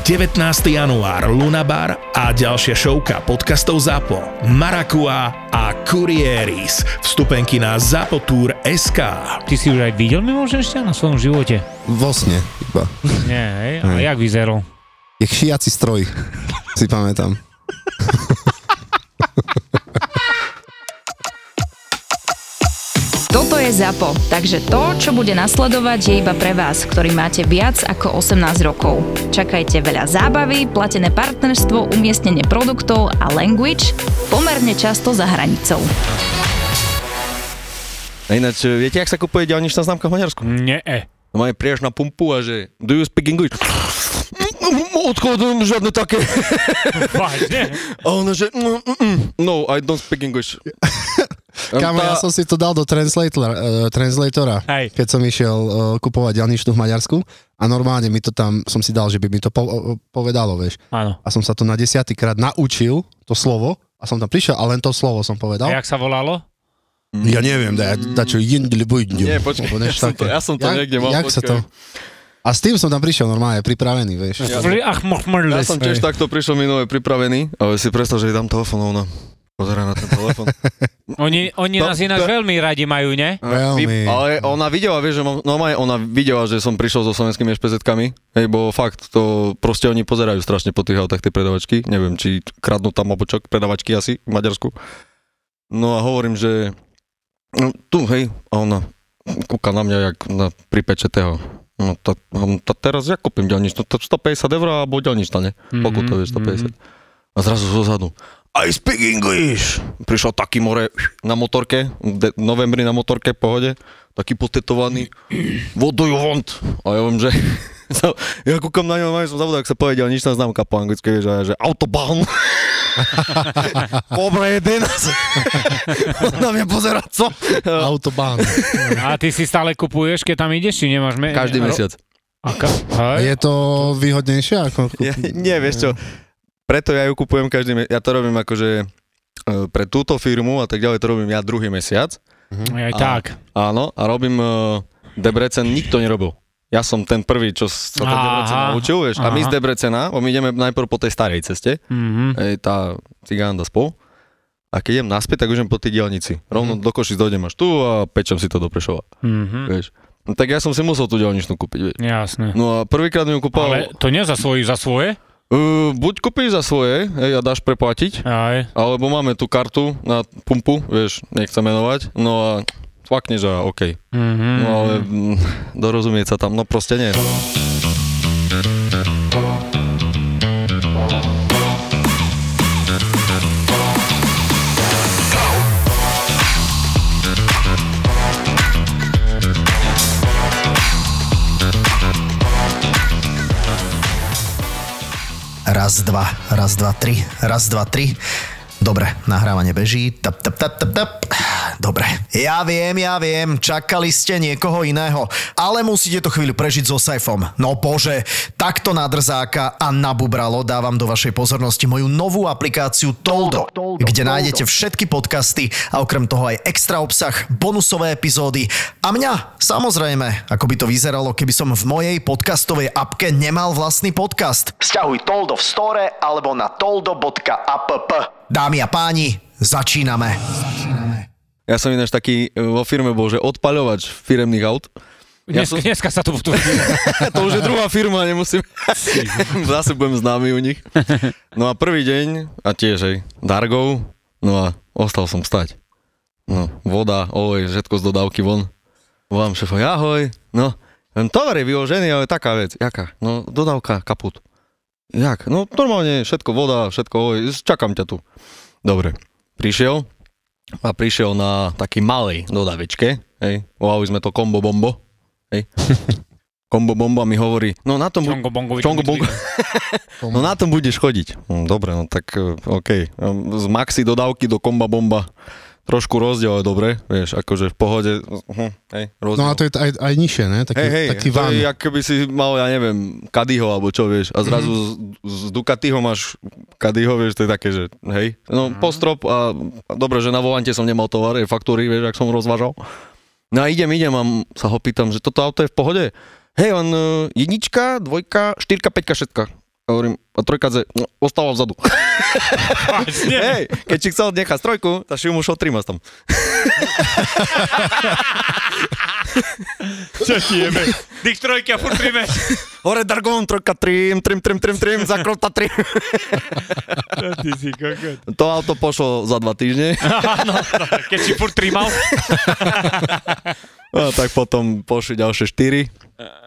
19. január, Lunabar a ďalšia showka podcastov ZAPO, Marakua a Kurieris. Vstupenky na ZAPOTOUR.sk Ty si už aj videl mimo šťa na svojom živote? Vo sne iba. Nie, hej? A jak vyzeral? Je šiaci stroj, si pamätám. Je ZAPO, takže to, čo bude nasledovať, je iba pre vás, ktorý máte viac ako 18 rokov. Čakajte veľa zábavy, platené partnerstvo, umiestnenie produktov a language pomerne často za hranicou. A ináč, e, viete, jak sa kupuje diálničná známka v Maďarsku? Nie. No majú prieš na pumpu a že do you speak English? Odchodom, žiadne také. Vážne? A ona, že mm, mm, mm. no, I don't speak English. Kámo, ja som si to dal do translatora, uh, translatora Hej. keď som išiel uh, kupovať diálničnú v Maďarsku a normálne mi to tam, som si dal, že by mi to po, uh, povedalo, vieš. Áno. A som sa to na desiatýkrát naučil, to slovo, a som tam prišiel a len to slovo som povedal. A jak sa volalo? Ja neviem, da, da čo, jindli, bujdli. Nie, počkaj, ja som to- ja som to Jak- niekde mal, Jak sa to... počkaj. A s tým som tam prišiel normálne, pripravený, vieš. Ja- Ja som tiež takto prišiel minulé pripravený, ale si predstav, že jej dám telefón pozera na ten telefón. Oni, oni To- nás ináč to- veľmi radi majú, ne? Veľmi. Vy- Ale ona videla, vieš, že mám, normálne ona videla, že som prišiel so slovenskými špezetkami, hej, bo fakt, to proste oni pozerajú strašne po tých autách tie predavačky, neviem, či kradnú tam čo, predavačky asi v Maďarsku. No a hovorím, že no, tu, hej, a ona kúka na mňa, jak na pripečetého. No tak, tak teraz ja kúpim ďalnič, no to 150 eur alebo ďalničná, ne? Pokuta, vieš, 150. A zrazu zo zadu. I speak English! Prišiel taký more na motorke, de- novembri na motorke, pohode, taký potetovaný. What do you want? A ja viem, že ja kúkam na ňo, a som zabudol, ak sa povedal ničná známka po anglicky, ja, že autobahn. Kobra 11. On na mňa pozera, co? Autobahn. A ty si stále kupuješ, keď tam ideš, či nemáš... Me- Každý mesiac. A ka- hej? Je to výhodnejšie ako... Ja, nie, vieš čo, preto ja ju kupujem každý mesiac. Ja to robím akože e, pre túto firmu a tak ďalej to robím ja druhý mesiac. Aj A- tak. Áno, a robím uh, Debrecen, nikto nerobil. Ja som ten prvý, čo sa ten Aha, Debrecen naučil, vieš. A my aha. z Debrecena, bo my ideme najprv po tej starej ceste, Mhm. ej, tá cigánda spolu. A keď idem naspäť, tak už idem po tej dielnici. Rovno do Košic dojdem až tu a pečem si to do Prešova, Mhm. vieš. No, tak ja som si musel tú dielničnú kúpiť, vieš. Jasné. No a prvýkrát mi ju Ale kúpal, to nie za svoje, za svoje? Uh, buď kúpiš za svoje, hej, a dáš preplatiť, Aj. alebo máme tú kartu na pumpu, vieš, nechcem menovať, no a tvakneš a OK. Mhm. No ale mm, dorozumieť sa tam, no proste nie. Raz, dva, raz, dva, tri, raz, dva, tri. Dobre, nahrávanie beží. Tap, tap, tap, tap, tap. Dobre. Ja viem, ja viem, čakali ste niekoho iného, ale musíte to chvíľu prežiť so Saifom. No bože, takto na drzáka a na bubralo dávam do vašej pozornosti moju novú aplikáciu Toldo, kde nájdete všetky podcasty a okrem toho aj extra obsah, bonusové epizódy a mňa, samozrejme, ako by to vyzeralo, keby som v mojej podcastovej apke nemal vlastný podcast. Sťahuj Toldo v store alebo na toldo.app. Dámy a páni, začíname. Ja som ináč taký e, vo firme bol, že odpaľovač firemných aut. Ja Dnes, som- Dneska sa to tu... to už je druhá firma, nemusím. Zase budem známy u nich. No a prvý deň, a tiež hej, Dargov, no a ostal som stať. No, voda, olej, všetko z dodávky von. Volám šéfovi, ahoj, no, tovar je vyložený, ale taká vec, jaká? No, dodávka, kaput. Jak? No, normálne, všetko voda, všetko olej, čakám ťa tu. Dobre, prišiel a prišiel na taký malej dodávečke, hej, volali sme to kombo bombo, hej. Kombo Bomba mi hovorí, no na tom... bu- Čongo bongo, Čongo Bongo. No na tom budeš chodiť. Hm, Dobre, no tak eh, OK. Z maxi dodávky do Komba Bomba trošku rozdiel, ale dobre, vieš, akože v pohode, hm, hej, rozdiel. No a to je t- aj, aj nižšie, ne? Taký, Hej, hej, taký to van. je, jak keby si mal, ja neviem, Kadyho alebo čo, vieš, a zrazu mm-hmm. z, z Ducatiho máš Kadyho, vieš, to je také, že hej, no mm-hmm. postrop a, a dobre, že na volante som nemal tovar, je faktúry, vieš, ak som rozvážal. No a idem, idem a sa ho pýtam, že toto auto je v pohode? Hej, on uh, jednička, dvojka, štyrka, peťka, šestka. Hovorím, a trojka ze, no, ostáva vzadu. Hej, keď si chcel nechať trojku, tak si mu šol trimas tam. Čo ti jebe? Dých trojky a furt trime. Hore Dargon, trojka, trim, trim, trim, trim, trim, zakrota, trim. Ty si kokot. To auto pošlo za dva týždne. Áno, no, keď si furt trimal. A tak potom pošli ďalšie 4.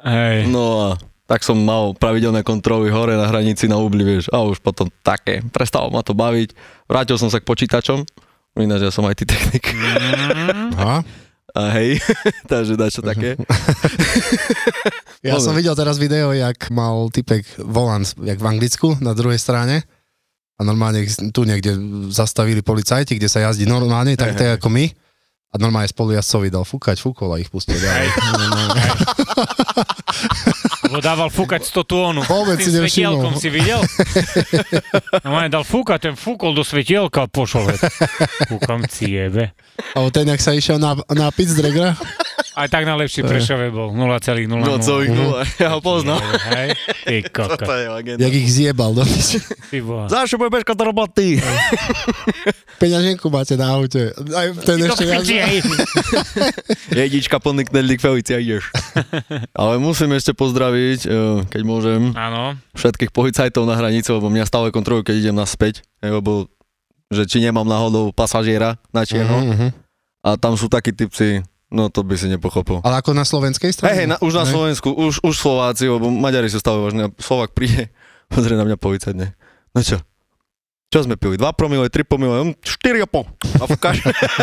Hej. No a tak som mal pravidelné kontroly hore na hranici na Ubli, vieš. A už potom také. Prestalo ma to baviť. Vrátil som sa k počítačom. Ináč ja som IT technik. Aha. A hej, takže dačo také. Ja som videl teraz video, jak mal typek volant, jak v Anglicku, na druhej strane. A normálne tu niekde zastavili policajti, kde sa jazdí normálne, tak to je ako my. A normálne spolujazdcovi dal fúkať, fúkol a ich pustil ďalej. Lebo dával fúkať 100 tónu. Vôbec si nevšimol. si videl? No dal fúkať, ten fúkol do svetielka a pošol. Fúkam si jebe. Alebo ten, jak sa išiel na, na pizz dragra, Aj tak najlepší Prešove bol 0,00. No co ich nula, ja ho poznám. Hej, ty legenda. jak ich zjebal piči. Ty boha. Zašu bude bežka do roboty. Peňaženku máte na aute. Aj ten Ty ešte hej. Jedička plný knedlík Felicia ideš. Ale musím ešte pozdraviť, eh, keď môžem, Áno. všetkých policajtov na hranici, lebo mňa stále kontrolujú, keď idem naspäť, lebo že či nemám náhodou pasažiera na čierno. Mhm. A tam sú takí typci, no to by si nepochopil. Ale ako na slovenskej strane? Hej, na, už na Hej. Slovensku, už, už Slováci, lebo Maďari sú stále vážne. Slovak príde, pozrie na mňa policajne. No čo? Čo sme pili? 2 promile, 3 promile, hm, 4,5. A fúkaš.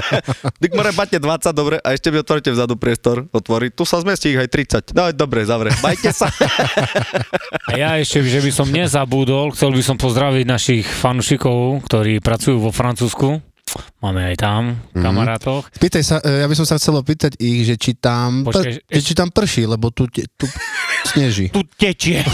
Dyk more bate 20, dobre, a ešte mi otvorte vzadu priestor, otvorí. Tu sa zmestí ich aj 30. No dobre, zavre. Bajte sa. A ja ešte, že by som nezabudol, chcel by som pozdraviť našich fanúšikov, ktorí pracujú vo Francúzsku. Máme aj tam Mhm. kamarátov. Pýtaj sa, e, ja by som sa chcel opýtať ich, že či tam, Počkaj, pr- či tam prší, lebo tu, te- tu sneží. Tu tečie.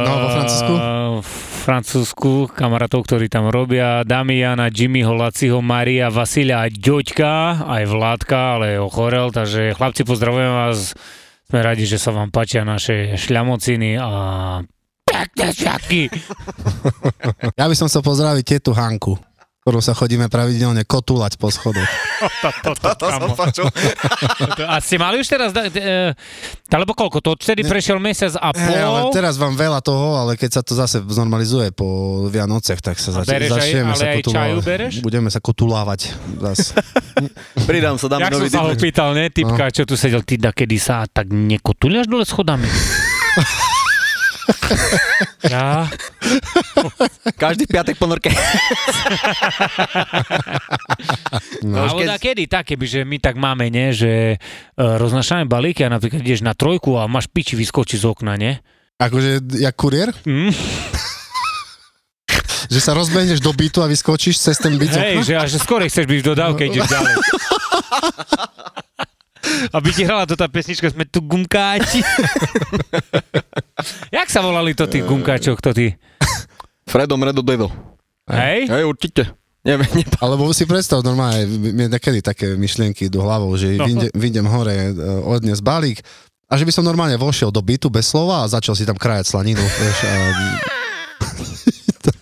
No, vo Francúzsku? V Francúzsku kamarátov, ktorí tam robia. Damiana, Jimmyho, Laciho, Maria, Vasilia a Ďoďka, aj Vládka, ale ochorel, takže chlapci, pozdravujem vás. Sme radi, že sa vám páčia naše šľamociny a pekné šatky. Ja by som chcel pozdraviť tetu Hanku, ktorú sa chodíme pravidelne kotulať po schodoch. Toto, kamo. A ste mali už teraz, e, alebo koľko, to odtedy prešiel mesiac a pol? Hej, ale teraz vám veľa toho, ale keď sa to zase znormalizuje po Vianocech, tak sa zač- začneme sa bereš? Budeme sa kotulávať. Zas. Pridám sa, dáme Jak som sa ho pýtal, ne, typka, čo tu sedel, ty da kedy sa tak nekotuliaš dole schodami? ja? Každý piatek po norke. No. Alebo da kedy, tak, keby, že my tak máme, ne, že uh, roznašame balíky a napríklad ideš na trojku a máš piči vyskočí z okna, ne? Akože, jak kuriér? Mm? Že sa rozbehneš do bytu a vyskočíš cez ten byt Hej, okna? že až skôr chceš byť v dodávke, ideš ďalej. Aby ti hrala to tá pesnička, sme tu gumkáči. Jak sa volali to tí gumkáčov, kto ty? Fredo, Mredo, Dedo. Hej? Hej, určite. Neviem, nepa- Alebo si predstav normálne, mne niekedy také myšlienky do hlavou, že No. no. vyjde, vyjdem hore, e, odnes balík a že by som normálne vošiel do bytu bez slova a začal si tam krajať slaninu. Vieš, a...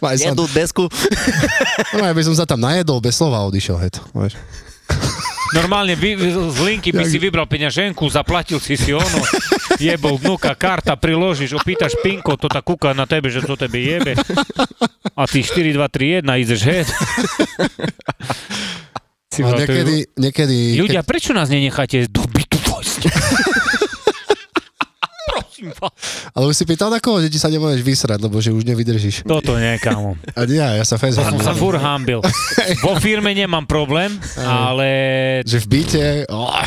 Jedú desku. normálne by som sa tam najedol bez slova odišiel. Heď, vieš. Normálne vy, z linky by si vybral peňaženku, zaplatil si si ono, jebol vnúka, karta, priložíš, opýtaš pinko, to tak kúka na tebe, že to tebe jebe. A ty 4, 2, 3, 1, ideš head. Si A niekedy, niekedy Ľudia, prečo nás nenecháte do bytu vojsť? Ale už si pýtal na koho, že ti sa nemôžeš vysrať, lebo že už nevydržíš. Toto nie, kámo. A ja, ja sa fez To som sa fur hambil. Vo firme nemám problém, ale Že v byte... Oh,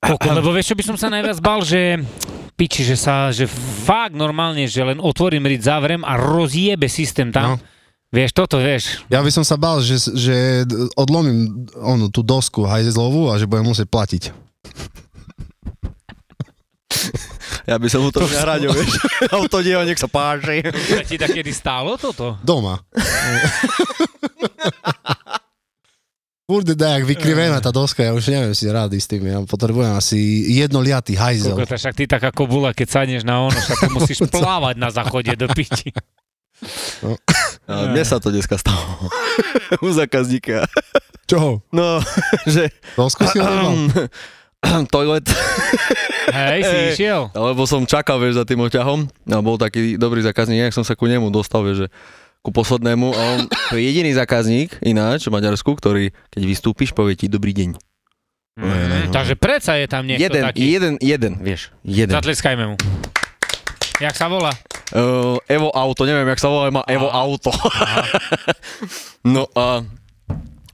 Koko, lebo vieš, čo by som sa najviac bal, že piči, že sa, že fakt normálne, že len otvorím riť, zavrem a rozjebe systém tam. No. Vieš, toto vieš. Ja by som sa bál, že, že odlomím onu, tú dosku hajzlovú a že budem musieť platiť. Ja by som mu to nahradil, vieš. Auto diel, nech sa páči. A ti takedy stálo toto? Doma. Furde dajak vykrivená tá doska, ja už neviem si rady s tým, ja potrebujem asi jednoliatý hajzel. Koko, to však ty taká kobula, keď sadneš na ono, však ty musíš plávať na záchode do piči. A mne sa to dneska stalo. U zákazníka. Čoho? No, že... Dosku si? toilet. Hej, si išiel? Lebo som čakal, vieš, za tým oťahom. A bol taký dobrý zákazník, jak som sa ku nemu dostal, vieš, že ku poslednému. A on to je jediný zákazník ináč v Maďarsku, ktorý, keď vystúpiš, povie ti dobrý deň. Mm, takže predsa je tam niekto jeden, taký. jeden, jeden, vieš, jeden. Zatleskajme mu. Jak sa volá? Uh, Evo Auto, neviem, jak sa volá, má Evo Auto. no a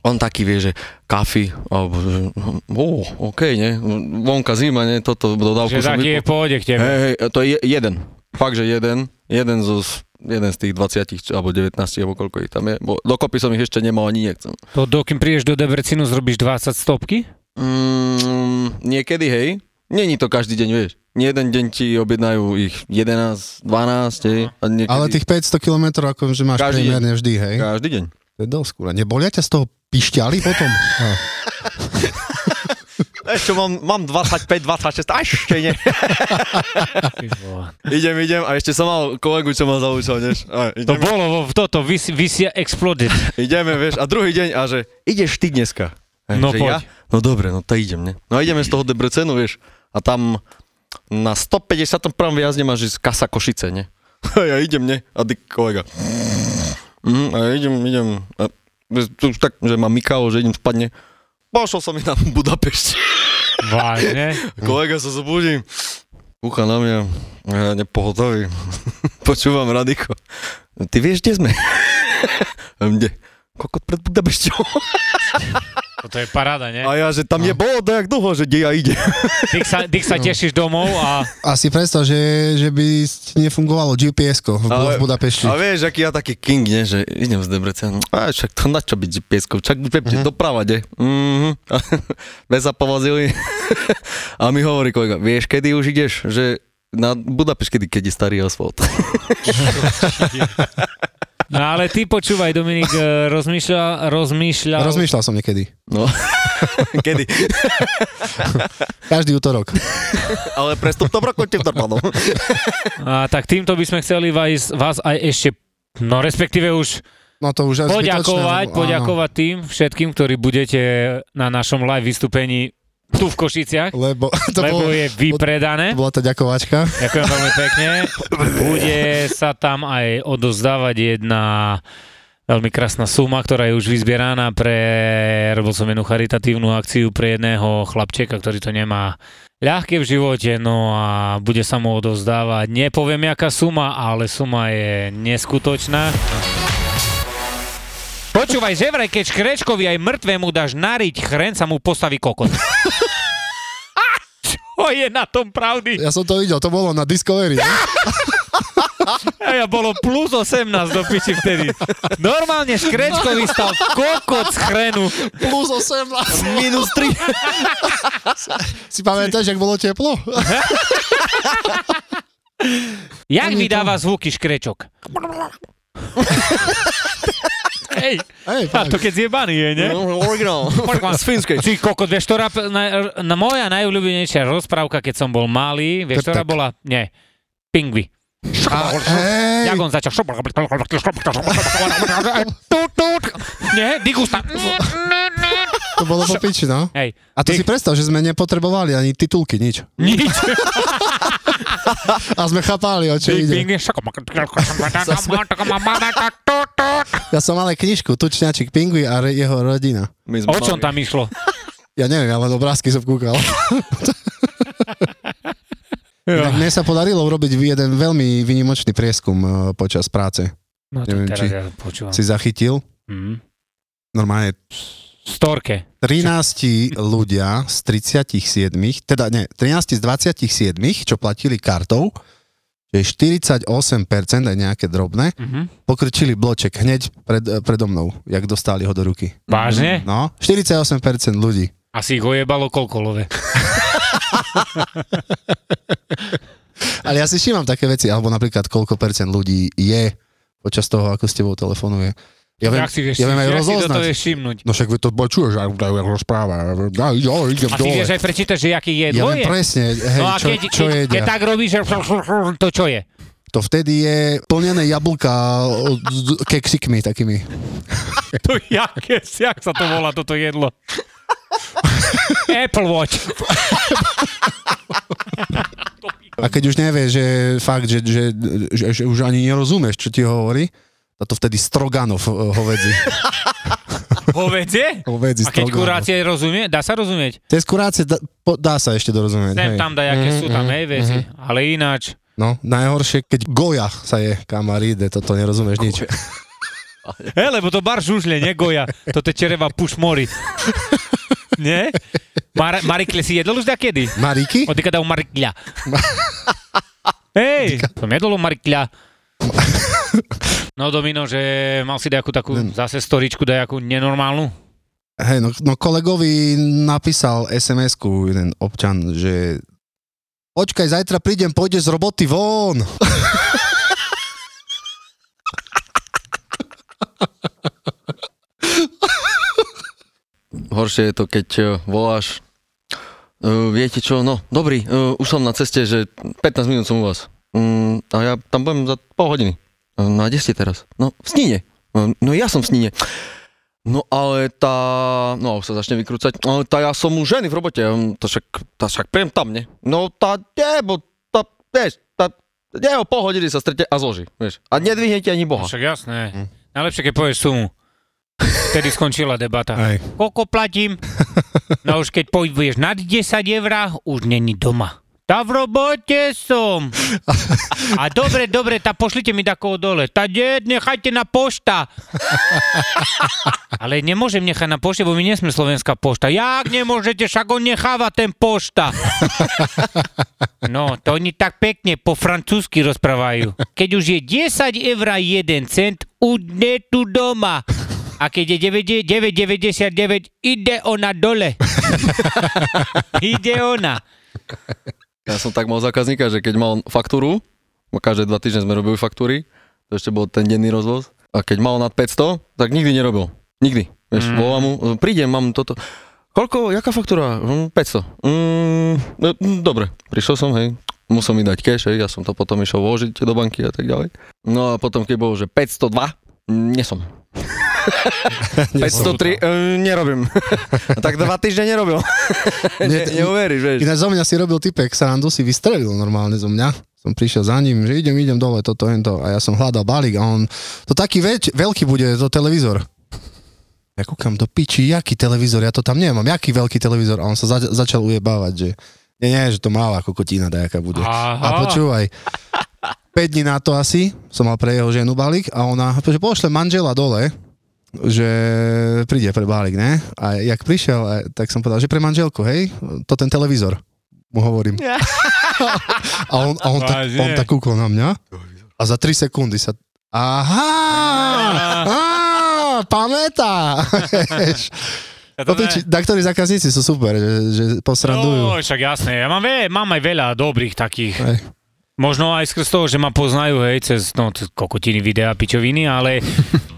on taký vie, že kafy, alebo že, ó, OK, ne, vonka zima, ne, toto dodávku Že som taký je v pohode k tebe. Hej, hej, to je jeden. Fakt, že jeden. Jeden zo, jeden z tých 20 či- alebo 19, alebo koľko ich tam je. Bo dokopy som ich ešte nemal ani nechcem. To dokým prídeš do Debrecinu, zrobíš 20 stopky? Mm, niekedy, hej. Není to každý deň, vieš. Nie jeden deň ti objednajú ich 11, 12, hej. A niekedy, Ale tých 500 km akože máš Každý deň. priemerne vždy, hej? Každý deň. To je dosť kurva. Nebolia ťa z toho pišťali potom? Ešte mám, mám 25, 26, a ešte nie. Idem, idem a ešte som mal kolegu, čo ma zaučal, vieš. A To bolo vo- toto, Vis- Visia Exploded. ideme, vieš, a druhý deň a že ideš ty dneska. Hej, No poď. Ja? No dobre, no to idem, ne? No ideme z toho Debrecenu, vieš, a tam na 151. viazne máš ísť kasa Košice, ne? A ja idem, ne? A ty kolega. Mm, a idem, idem. A to už tak, že ma mykalo, že idem spadne. Pošol som na Budapešť. Vážne? Kolega sa zobudí. Ucha na mňa, ja nepohotový. Počúvam Radiko. Ty vieš, kde sme? Kde? Kokot pred Budapešťou. Toto je paráda, ne? A ja, že tam nebolo to jak dlho, že kde ja ide. Ty sa, ty sa tešíš domov a A si predstav, že, že by nefungovalo GPS-ko v, Ale- v Budapešti. A vieš, aký ja taký king, ne, že idem z Debrecenu. A však to na čo byť GPS-kou, čak uh-huh. doprava, de. Mhm. Bez sa povozili. A mi hovorí kolega, vieš, kedy už ideš, že na Budapešť, kedy, keď je starý asfalt. No ale ty počúvaj, Dominik, e, rozmýšľa, rozmýšľal... Rozmýšľal som niekedy. No, kedy? Každý útorok. Ale prestupnom roku ti normálno. A tak týmto by sme chceli vás, vás aj ešte, no respektíve už No to už je poďakovať, zbytočné, poďakovať tým všetkým, ktorí budete na našom live vystúpení tu v Košiciach, Lebo to, lebo bolo, je vypredané. to bola tá ďakovačka. Ďakujem veľmi pekne. Bude sa tam aj odozdávať jedna veľmi krásna suma, ktorá je už vyzbieraná pre, robil som jednu charitatívnu akciu pre jedného chlapčeka, ktorý to nemá ľahké v živote, no a bude sa mu odozdávať. Nepoviem, jaká suma, ale suma je neskutočná. Počúvaj, že vraj, keď škrečkovi aj mŕtvemu dáš nariť chren, sa mu postaví kokot. Čo je na tom pravdy? Ja som to videl, to bolo na Discovery. ne? A ja bolo plus 18 do piči vtedy. Normálne škrečkovi stal kokot z chrenu. Plus 18. Minus 3. Si pamätáš, jak bolo teplo? Jak vydáva zvuky škrečok? Hej, Hej, a to keď zjebaný je, ne? Originál. Z Fínskej. Ty kokot, vieš, ktorá, na, na moja najobľúbenejšia rozprávka, keď som bol malý, vieš, ktorá bola? Nie, Pingvi. Jak on začal? Nie, Digusta. to bolo po piči, no. Hej, A to Ty- si predstav, že sme nepotrebovali ani titulky, nič. nič. A sme chápali, o čo ide. Ja som mal aj knižku, Tučňačik Pingui a jeho rodina. My sme O čom tam išlo? Ja neviem, ja len obrázky som kúkal. Inak Mne sa podarilo urobiť jeden veľmi vynimočný prieskum eh, počas práce. No to Neviem, teraz či ja počúvam. Si zachytil? Mhm. Normálne Storke. 13 ľudia z 37, teda ne, 13 z 27, čo platili kartou, že 48% aj nejaké drobné, Mhm. pokrčili bloček hneď pred, predo mnou, jak dostali ho do ruky. Vážne? No, 48% ľudí. Asi ich ojebalo koľkolové. Ale ja si všímam také veci, alebo napríklad koľko percent ľudí je počas toho, ako s tebou telefonuje. Ja viem, si vieš, ja viem aj rozoznať. toto vieš všimnúť. No však to počuješ, aj rozpráva. Ja, ja idem A ty dole. vieš aj prečítať, že aký je Ja viem presne, hej, no a čo, keď, čo keď, keď tak robíš, že to čo je? To vtedy je plnené jablka keksikmi takými. To jaké, jak sa to volá toto jedlo? Apple Watch. A keď už nevieš, že fakt, že, že, že, že už ani nerozumieš, čo ti hovorí, a to vtedy stroganov eh, hovedzi. Hovedzie? hovedzi A keď stroganov. kurácie rozumie, dá sa rozumieť? Tie skurácie dá, po, dá sa ešte dorozumieť. Sem hej. tam dajaké Mhm, sú tam, mhm, hej, veci. mhm. Ale ináč. No, najhoršie, keď goja sa je, kamaríde, toto nerozumieš nič. Hej, lebo to bar žužle, nie goja. Toto je čereva puš mori. nie? Mar- Marikle si jedol už kedy? Maríky? Od kada u Marikľa. Hej, som jedol Marikľa. No Domino, že mal si nejakú takú zase storičku, dajakú nenormálnu? Hej, no, no kolegovi napísal SMS-ku jeden občan, že počkaj, zajtra prídem, pôjde z roboty von. Horšie je to, keď uh, voláš, uh, viete čo, no dobrý, uh, už som na ceste, že 15 minút som u vás. Um, a ja tam budem za pol hodiny. No a kde ste teraz? No v Sníne. No ja som v Sníne. No ale tá, no už sa začne vykrúcať, no tá ja som u ženy v robote, to však, tá však prijem tam, ne? No tá, nie, bo tá, vieš, tá, nie, o pol hodiny sa strete a zloží, vieš. A nedvihnete ani boha. Však jasné. Najlepšie, keď povieš sumu. Vtedy skončila debata. Hej. Koľko platím? No už keď povieš nad 10 eur, už není doma. Tá v robote som. A dobre, dobre, tá pošlite mi takého dole. Tá nie, nechajte na pošta. Ale nemôžem nechať na pošte, bo my nie sme slovenská pošta. Jak nemôžete, však on necháva ten pošta. No, to oni tak pekne po francúzsky rozprávajú. Keď už je 10 eur 1 cent, už nie tu doma. A keď je 9,99, ide ona dole. ide ona. Ja som tak mal zákazníka, že keď mal faktúru, každé dva týždne sme robili faktúry, to ešte bol ten denný rozvoz, a keď mal nad 500, tak nikdy nerobil. Nikdy. Vieš, mm. volám mu, prídem, mám toto. Koľko, jaká faktúra? Hm, 500. Mm, no, hm, dobre, prišiel som, hej, musel mi dať cash, hej, ja som to potom išiel vložiť do banky a tak ďalej. No a potom, keď bolo, že 502, mm, nie som. 503, uh, nerobím. Tak dva týždne nerobil. ne, neuveríš, vieš. Ináč zo mňa si robil typek srandu, si vystrelil normálne zo mňa. Som prišiel za ním, že idem, idem dole, toto, hento. A ja som hľadal balík a on, to taký väč, veľký bude, to televízor. Ja kúkam do piči, jaký televízor, ja to tam nemám, jaký veľký televízor. A on sa za, začal ujebávať, že nie, nie, že to malá kokotina dajaká bude. Aha. A počúvaj, 5 dní na to asi som mal pre jeho ženu balík a ona, že pošle manžela dole, že príde pre balík, ne? A jak prišiel, eh, tak som povedal, že pre manželku, hej, to ten televízor, mu hovorím. a on, a on, tak, on tak kúkol na mňa a za 3 sekundy sa... Aha! Á, pamätá! Ja to ktorí zákazníci sú super, že, že posrandujú. No, však jasné. Ja mám, ve, mám aj veľa dobrých takých. Hej. Možno aj skrz toho, že ma poznajú, hej, cez no, cez kokotiny, videa, pičoviny, ale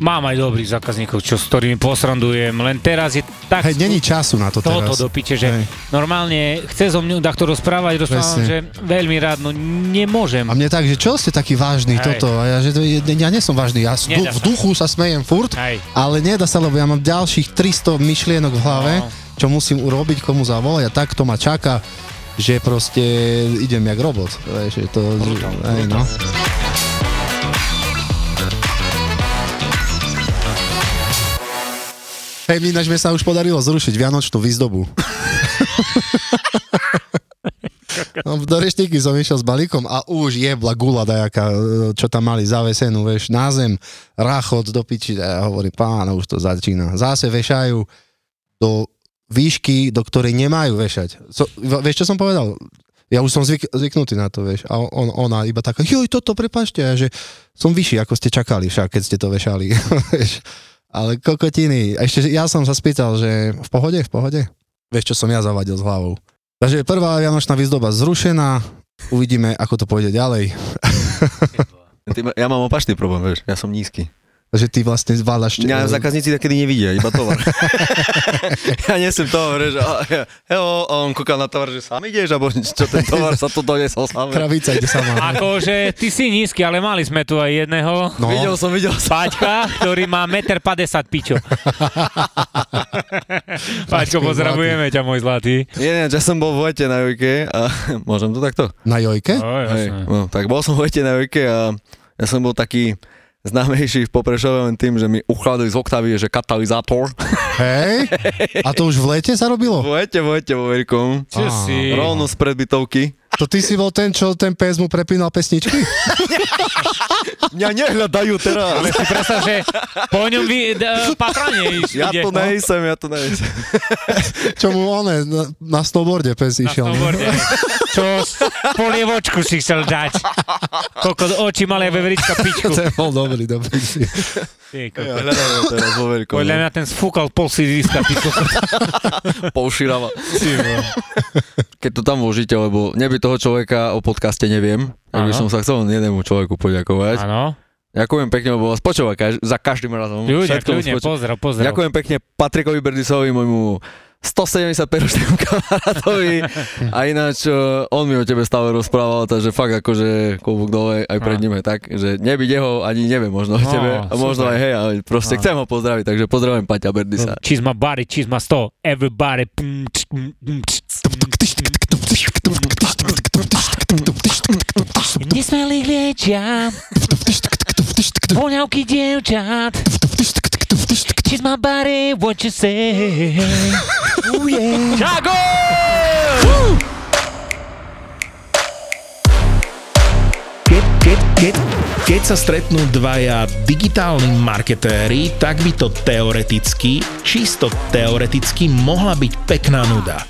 mám aj dobrých zákazníkov, čo, s ktorými posrandujem. Len teraz je tak... Hej, není času na to toto teraz. do piče, že Hej. normálne chce so mňou takto rozprávať, rozprávam, Presne. že veľmi rád, no nemôžem. A mne tak, že čo ste taký vážny Hej. toto? A ja, že to, je- ja nie som vážny, ja v, Nedá v duchu sa smejem furt, Hej. ale nedá sa, lebo ja mám ďalších 300 myšlienok v hlave, No. čo musím urobiť, komu zavolať a tak to ma čaká, že proste idem jak robot. Vieš, že to, hej, no. Hej, my ináč sa už podarilo zrušiť Vianočnú výzdobu. No, do reštiky som išiel s balíkom a už jebla gula dajaká, čo tam mali zavesenú, vieš, na zem, rachot do piči, a ja hovorím, pána, už to začína. Zase vešajú do výšky, do ktorej nemajú vešať. So, vieš, čo som povedal? Ja už som zvyk, zvyknutý na to, vieš. A on, ona iba taká, joj, toto, prepašte, že som vyšší, ako ste čakali však, keď ste to vešali. vieš. Ale kokotiny. Ešte ja som sa spýtal, že v pohode, v pohode? Vieš, čo som ja zavadil s hlavou. Takže prvá Vianočná výzdoba zrušená, uvidíme, ako to pôjde ďalej. Ja mám opačný problém, vieš, ja som nízky. Takže ty vlastne zvládaš... Mňa zákazníci takedy nevidia, iba tovar. ja nie som tovar, že a on kúkal na tovar, že sám ideš, alebo čo ten tovar sa tu donesol sám. Kravica ide sama. Akože ty si nízky, ale mali sme tu aj jedného. No. Videl som, videl som. Paťka, ktorý má 1,50 m pičo. Paťko, pozdravujeme ťa, môj zlatý. Nie, nie, ja som bol v Vojte na Jojke a môžem to takto? Na Jojke? O, Hej, jasné. no, tak bol som v Vojte na Jojke a ja som bol taký známejší v Poprešove len tým, že mi uchladili z Octavie, že katalizátor. Hej? A to už v lete sa robilo? V Vojte, v Vojte, vo Veľkom. Čo Á. si? Rovno z predbytovky. To ty si bol ten, čo ten pes mu prepínal pesničky? Mňa nehľadajú teraz. Ale si predstav, že po ňom vy, d- patranie iš- Ja ide. to nejsem, ja to nejsem. čo mu one, na, na snowboarde pes Na išiel. snowboarde. Čo polievočku si chcel dať. Koľko očí malé veverička pičku. to je bol dobrý, dobrý. Ty, Ja kokos. hľadajú teraz vo Veľkom. Podľa mňa ten sfúkal pol sídliska, ty kokos. Pouširava. Ty vole. Keď to tam vložíte, lebo neby toho človeka o podcaste neviem, tak by som sa chcel len jednému človeku poďakovať. Áno. Ďakujem pekne, lebo vás počúva kaž- za každým razom. Ľudia, kľudne, spoč- pozdrav, pozdrav. Ďakujem pekne Patrikovi Berdisovi, môjmu 175 ročnému kamarátovi. A ináč, uh, on mi o tebe stále rozprával, takže fakt akože klobúk dole aj pred ním aj tak, že nebyť jeho ani neviem možno o No, tebe. A možno aj hej, ale proste Á. chcem ho pozdraviť, takže pozdravujem Paťa Berdisa. Cheese my body, cheese my store, everybody. Nesmelých liečia, voňavky dievčat. Cheese my body, what you say. Oh yeah. Čago! Keď, keď, keď, keď sa stretnú dvaja digitálni marketéri, tak by to teoreticky, čisto teoreticky mohla byť pekná nuda.